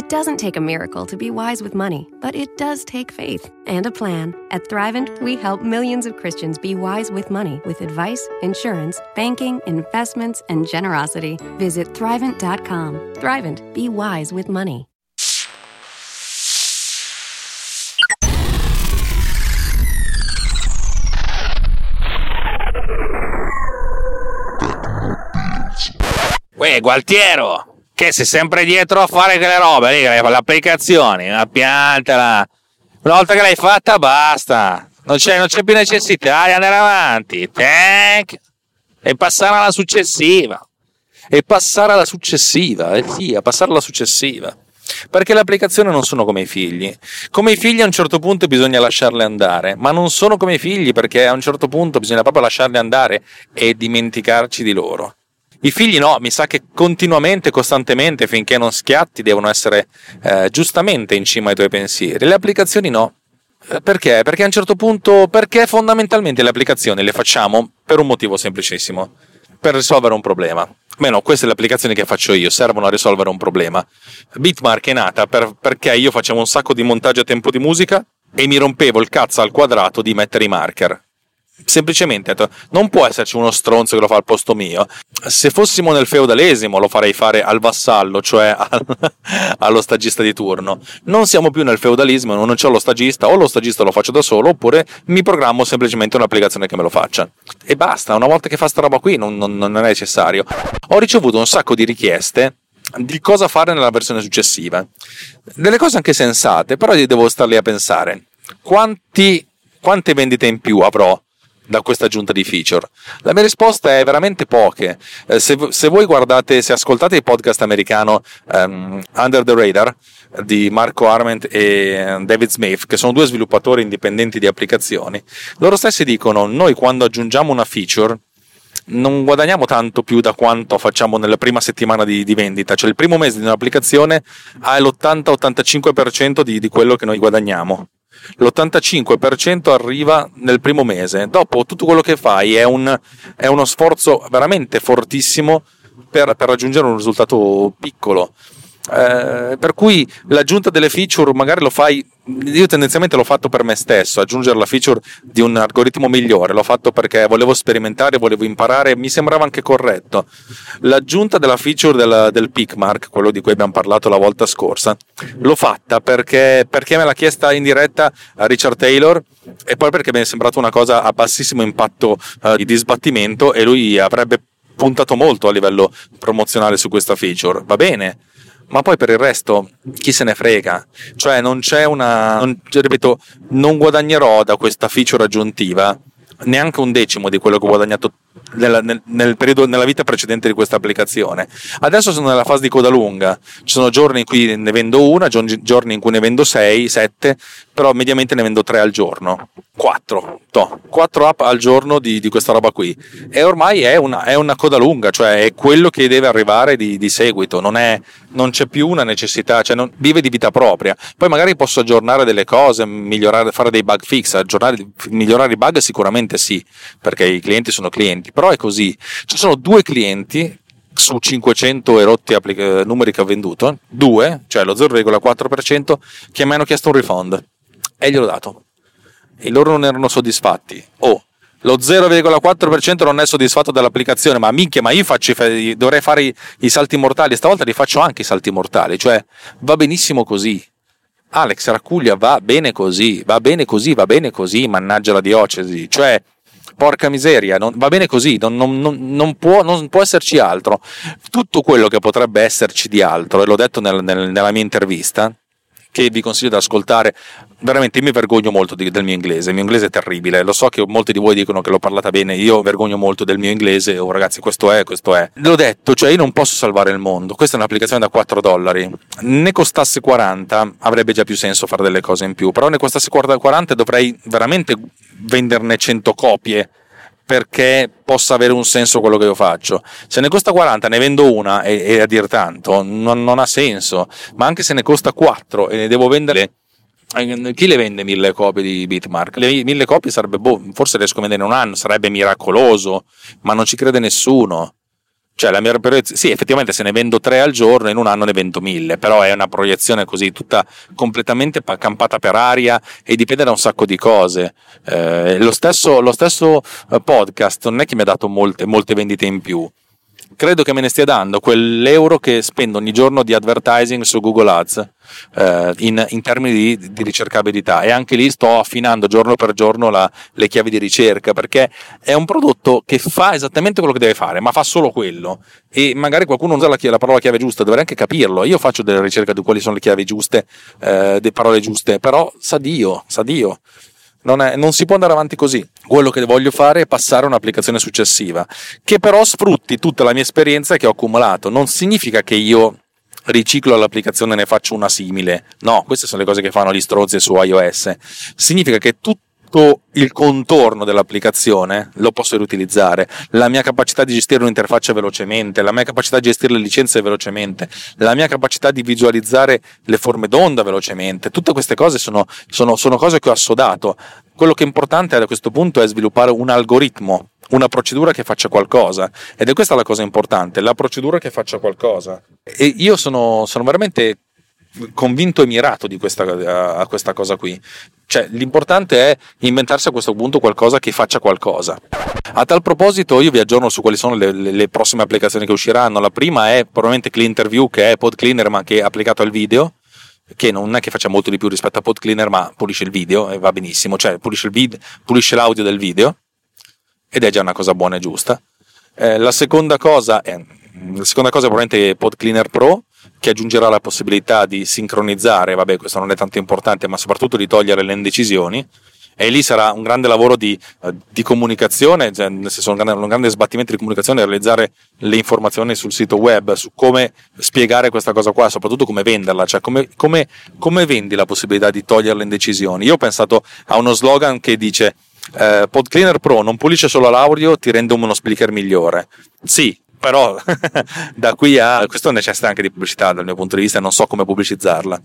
It doesn't take a miracle to be wise with money, but it does take faith and a plan. At Thrivent, we help millions of Christians be wise with money with advice, insurance, banking, investments, and generosity. Visit Thrivent.com. Thrivent, be wise with money. Uè, Gualtiero, che sei sempre dietro a fare quelle robe lì, le applicazioni, una piantala. Una volta che l'hai fatta, basta. Non c'è, non c'è più necessità di andare avanti. Tank. E passare alla successiva. E passare alla successiva. Eh sì, a passare alla successiva. Perché le applicazioni non sono come i figli. Come i figli a un certo punto bisogna lasciarle andare, ma non sono come i figli perché a un certo punto bisogna proprio lasciarle andare e dimenticarci di loro. I figli no, mi sa che continuamente, costantemente, finché non schiatti, devono essere eh, giustamente in cima ai tuoi pensieri. Le applicazioni no. Eh, perché? Perché a un certo punto, perché fondamentalmente le applicazioni le facciamo per un motivo semplicissimo, per risolvere un problema. Almeno queste le applicazioni che faccio io servono a risolvere un problema. Bitmark è nata per, perché io facevo un sacco di montaggio a tempo di musica e mi rompevo il cazzo al quadrato di mettere i marker semplicemente non può esserci uno stronzo che lo fa al posto mio. Se fossimo nel feudalesimo lo farei fare al vassallo, cioè al, allo stagista di turno. Non siamo più nel feudalismo, non c'è lo stagista, o lo stagista lo faccio da solo, oppure mi programmo semplicemente un'applicazione che me lo faccia. E basta, una volta che fa sta roba qui non, non, non è necessario. Ho ricevuto un sacco di richieste di cosa fare nella versione successiva. Delle cose anche sensate, però devo star lì a pensare. Quanti, quante vendite in più avrò da questa aggiunta di feature? La mia risposta è veramente poche. Eh, se, se, voi guardate, se ascoltate il podcast americano um, Under the Radar di Marco Arment e David Smith, che sono due sviluppatori indipendenti di applicazioni, loro stessi dicono: Noi quando aggiungiamo una feature non guadagniamo tanto più da quanto facciamo nella prima settimana di, di vendita, cioè il primo mese di un'applicazione ha l'80-85% di, di quello che noi guadagniamo l'85% arriva nel primo mese. Dopo tutto quello che fai è, un, è uno sforzo veramente fortissimo per, per raggiungere un risultato piccolo. Eh, per cui l'aggiunta delle feature magari lo fai io tendenzialmente l'ho fatto per me stesso aggiungere la feature di un algoritmo migliore l'ho fatto perché volevo sperimentare volevo imparare mi sembrava anche corretto. L'aggiunta della feature del, del mark quello di cui abbiamo parlato la volta scorsa l'ho fatta perché, perché me l'ha chiesta in diretta a Richard Taylor e poi perché mi è sembrata una cosa a bassissimo impatto uh, di disbattimento e lui avrebbe puntato molto a livello promozionale su questa feature. Va bene ma poi per il resto chi se ne frega, cioè non c'è una, non, ripeto, non guadagnerò da questa feature aggiuntiva neanche un decimo di quello che ho guadagnato nella, nel, nel periodo, nella vita precedente di questa applicazione. Adesso sono nella fase di coda lunga, ci sono giorni in cui ne vendo una, giorni in cui ne vendo 6, 7, però mediamente ne vendo 3 al giorno, 4, to, 4 app al giorno di, di, questa roba qui. E ormai è una, è una, coda lunga, cioè è quello che deve arrivare di, di seguito, non, è, non, c'è più una necessità, cioè non, vive di vita propria. Poi magari posso aggiornare delle cose, fare dei bug fix, migliorare i bug sicuramente sì, perché i clienti sono clienti. Però è così. Ci sono due clienti su 500 erotti applica- numeri che ho venduto, due, cioè lo 0,4%, che mi hanno chiesto un refund e gliel'ho dato. E loro non erano soddisfatti. Oh, lo 0,4% non è soddisfatto dell'applicazione, ma minchia, ma io faccio, dovrei fare i, i salti mortali, stavolta li faccio anche i salti mortali, cioè va benissimo così. Alex Raccuglia va bene così, va bene così, va bene così, mannaggia la diocesi, cioè porca miseria, non, va bene così, non, non, può, non, può, esserci altro. Tutto quello che potrebbe esserci di altro, e l'ho detto nel, nel, nella mia intervista, che vi consiglio di ascoltare. Veramente mi vergogno molto di, del mio inglese, il mio inglese è terribile, lo so che molti di voi dicono che l'ho parlata bene, io vergogno molto del mio inglese, oh ragazzi questo è, questo è. L'ho detto, cioè io non posso salvare il mondo, questa è un'applicazione da 4 dollari, ne costasse 40 avrebbe già più senso fare delle cose in più, però ne costasse 40 dovrei veramente venderne 100 copie perché possa avere un senso quello che io faccio. Se ne costa 40, ne vendo una e, e a dir tanto, non, non, ha senso. Ma anche se ne costa 4 e ne devo vendere. Eh, chi le vende mille copie di Bitmark? Le mille copie sarebbe, boh, forse riesco a vendere in un anno, sarebbe miracoloso, ma non ci crede nessuno. Cioè la mia proiezione, sì, effettivamente se ne vendo tre al giorno, in un anno ne vendo mille, però è una proiezione così tutta completamente campata per aria e dipende da un sacco di cose. Eh, lo, stesso, lo stesso eh, podcast non è che mi ha dato molte, molte vendite in più, credo che me ne stia dando quell'euro che spendo ogni giorno di advertising su Google Ads eh, in, in, termini di, di, ricercabilità. E anche lì sto affinando giorno per giorno la, le chiavi di ricerca perché è un prodotto che fa esattamente quello che deve fare ma fa solo quello. E magari qualcuno usa la, la parola chiave giusta dovrei anche capirlo. Io faccio delle ricerche di quali sono le chiavi giuste eh, le parole giuste però sa Dio sa Dio non, è, non, si può andare avanti così. Quello che voglio fare è passare a un'applicazione successiva, che però sfrutti tutta la mia esperienza che ho accumulato. Non significa che io riciclo l'applicazione e ne faccio una simile. No, queste sono le cose che fanno gli strozzi su iOS. Significa che tutto tutto il contorno dell'applicazione lo posso riutilizzare, la mia capacità di gestire un'interfaccia velocemente, la mia capacità di gestire le licenze velocemente, la mia capacità di visualizzare le forme d'onda velocemente, tutte queste cose sono, sono, sono cose che ho assodato. Quello che è importante a questo punto è sviluppare un algoritmo, una procedura che faccia qualcosa ed è questa la cosa importante, la procedura che faccia qualcosa. E io sono, sono veramente convinto e mirato di questa, a questa cosa qui. Cioè, l'importante è inventarsi a questo punto qualcosa che faccia qualcosa. A tal proposito, io vi aggiorno su quali sono le, le, le prossime applicazioni che usciranno. La prima è probabilmente Clean Interview, che è Pod Cleaner, ma che è applicato al video che non è che faccia molto di più rispetto a Pod Cleaner, ma pulisce il video e va benissimo, cioè pulisce, vid- pulisce l'audio del video ed è già una cosa buona e giusta. Eh, la seconda cosa è la seconda cosa è probabilmente Pod Cleaner Pro, che aggiungerà la possibilità di sincronizzare, vabbè questo non è tanto importante, ma soprattutto di togliere le indecisioni e lì sarà un grande lavoro di, uh, di comunicazione, cioè, nel senso un grande, un grande, sbattimento di comunicazione, realizzare le informazioni sul sito web, su come spiegare questa cosa qua, soprattutto come venderla, cioè come, come, come vendi la possibilità di togliere le indecisioni. Io ho pensato a uno slogan che dice eh, Pod Cleaner Pro non pulisce solo l'audio, ti rende uno speaker migliore. Sì, però da qui a questo necessita anche di pubblicità dal mio punto di vista non so come pubblicizzarla.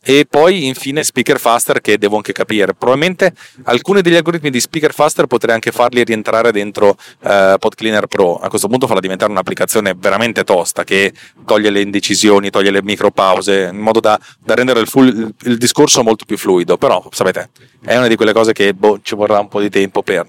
E poi infine Speaker Faster che devo anche capire. Probabilmente alcuni degli algoritmi di Speaker Faster potrei anche farli rientrare dentro uh, Pod Cleaner Pro. A questo punto farla diventare un'applicazione veramente tosta che toglie le indecisioni toglie le micropause in modo da, da rendere il, full, il, discorso molto più fluido. Però sapete è una di quelle cose che boh, ci vorrà un po' di tempo per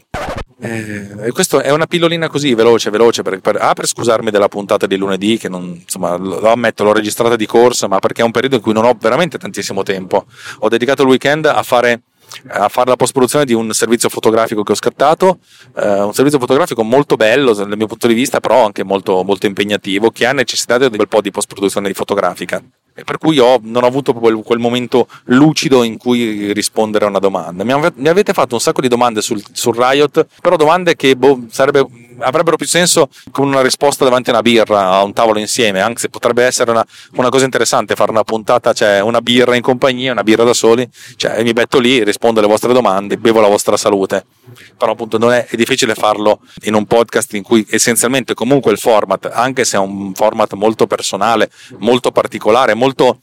eh, questo è una pillolina così veloce, veloce per, per, ah, per, scusarmi della puntata di lunedì, che non, insomma, lo ammetto, l'ho registrata di corsa, ma perché è un periodo in cui non ho veramente tantissimo tempo. Ho dedicato il weekend a fare a fare la post produzione di un servizio fotografico che ho scattato, eh, un servizio fotografico molto bello dal mio punto di vista, però anche molto, molto impegnativo, che ha necessità di un bel po' di post produzione fotografica per cui ho, non ho avuto quel, quel, momento lucido in cui rispondere a una domanda. Mi, ave, mi avete fatto un sacco di domande sul, sul Riot, però domande che boh, sarebbe, avrebbero più senso con una risposta davanti a una birra, a un tavolo insieme, anzi potrebbe essere una, una cosa interessante fare una puntata, cioè una birra in compagnia, una birra da soli, cioè mi metto lì, rispondo alle vostre domande, bevo la vostra salute. Però appunto non è, è difficile farlo in un podcast in cui essenzialmente comunque il format, anche se è un format molto personale, molto particolare, molto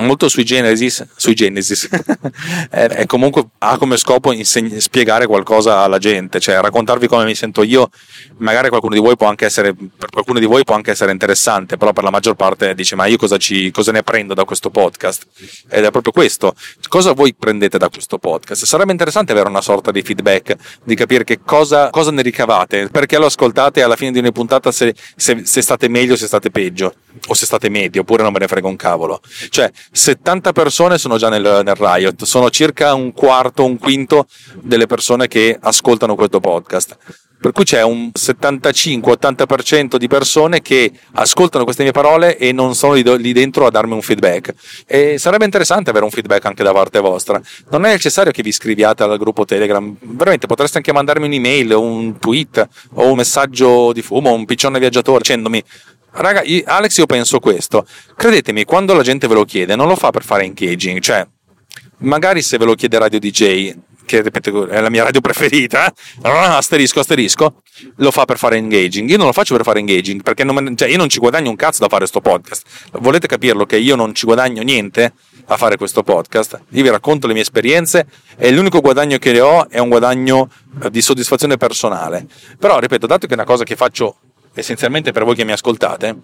molto sui generis, sui generis. è, comunque ha come scopo inseg- spiegare qualcosa alla gente, cioè raccontarvi come mi sento io, magari qualcuno di voi può anche essere, per qualcuno di voi può anche essere interessante, però per la maggior parte dice ma io cosa, ci, cosa ne prendo da questo podcast? Ed è proprio questo, cosa voi prendete da questo podcast? Sarebbe interessante avere una sorta di feedback, di capire che cosa, cosa ne ricavate, perché lo ascoltate alla fine di ogni puntata se, se, se state meglio o se state peggio, o se state medio, oppure non me ne frega un cavolo. Cioè, 70 persone sono già nel, nel Riot, sono circa un quarto, un quinto delle persone che ascoltano questo podcast. Per cui c'è un 75-80% di persone che ascoltano queste mie parole e non sono lì dentro a darmi un feedback. E sarebbe interessante avere un feedback anche da parte vostra. Non è necessario che vi iscriviate al gruppo Telegram, veramente potreste anche mandarmi un'email, un tweet o un messaggio di fumo, un piccione viaggiatore dicendomi Raga, Alex, io penso questo. Credetemi, quando la gente ve lo chiede, non lo fa per fare engaging. Cioè, magari se ve lo chiede Radio DJ, che ripeto, è la mia radio preferita, ah, asterisco, asterisco, lo fa per fare engaging. Io non lo faccio per fare engaging, perché non, cioè, io non ci guadagno un cazzo da fare questo podcast. Volete capirlo che io non ci guadagno niente a fare questo podcast? Io vi racconto le mie esperienze e l'unico guadagno che ho è un guadagno eh, di soddisfazione personale. Però, ripeto, dato che è una cosa che faccio essenzialmente per voi che mi ascoltate,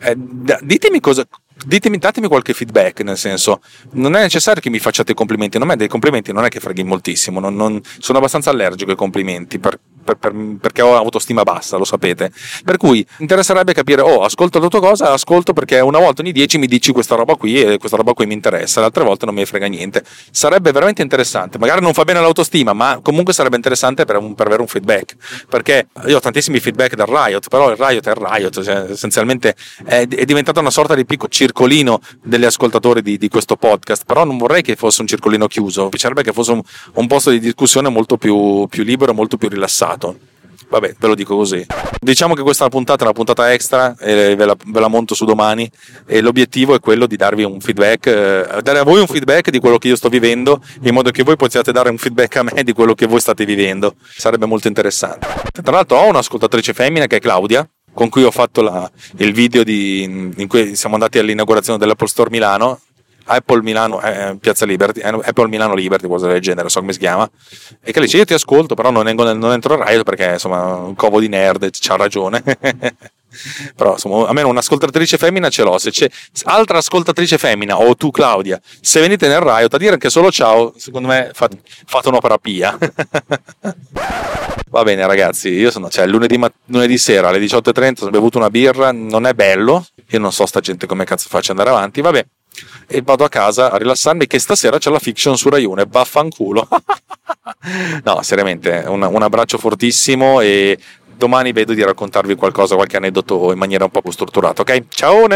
eh, ditemi cosa, ditemi, datemi qualche feedback, nel senso, non è necessario che mi facciate complimenti, non è dei complimenti, non è che freghi moltissimo, non, non, sono abbastanza allergico ai complimenti, per, per, per, perché ho autostima bassa, lo sapete. Per cui interesserebbe capire, oh, ascolto la tua cosa, ascolto perché una volta ogni dieci mi dici questa roba qui e questa roba qui mi interessa, le altre volte non mi frega niente. Sarebbe veramente interessante, magari non fa bene l'autostima, ma comunque sarebbe interessante per, un, per avere un feedback, perché io ho tantissimi feedback dal Riot, però il Riot è il Riot, cioè, essenzialmente è, è diventata una sorta di piccolo circolino degli ascoltatori di, di, questo podcast, però non vorrei che fosse un circolino chiuso, mi piacerebbe che fosse un, un posto di discussione molto più, più libero, molto più rilassato. Vabbè, ve lo dico così. Diciamo che questa è una puntata, una puntata extra, e ve la, ve la monto su domani. E l'obiettivo è quello di darvi un feedback, eh, dare a voi un feedback di quello che io sto vivendo, in modo che voi possiate dare un feedback a me di quello che voi state vivendo. Sarebbe molto interessante. Tra l'altro, ho un'ascoltatrice femmina che è Claudia, con cui ho fatto la, il video di, in cui siamo andati all'inaugurazione dell'Apple Store Milano Apple Milano, eh, Piazza Liberty, eh, Apple Milano Liberty, qualcosa del genere, so come si chiama, e che dice io ti ascolto, però non, non, non entro in radio perché insomma un covo di nerd, c'ha ragione. però insomma, almeno un'ascoltatrice femmina ce l'ho. Se c'è altra ascoltatrice femmina o tu Claudia, se venite nel Riot a dire anche solo ciao, secondo me fate, fate un'opera pia. Va bene ragazzi, io sono, cioè lunedì, lunedì sera alle 18.30 ho bevuto una birra, non è bello, io non so sta gente come cazzo faccia andare avanti, vabbè e vado a casa a rilassarmi che stasera c'è la fiction su Rai 1 e vaffanculo. no, seriamente, un, un abbraccio fortissimo e domani vedo di raccontarvi qualcosa, qualche aneddoto in maniera un po' più strutturata, ok? Ciao!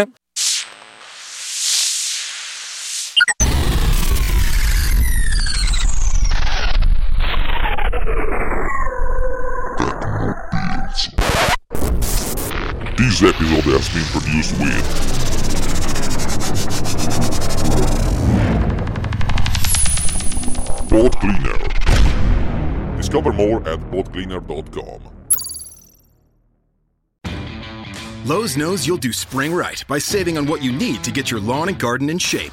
Has been produced with Boat Cleaner. Discover more at boatcleaner.com. Lowe's knows you'll do spring right by saving on what you need to get your lawn and garden in shape.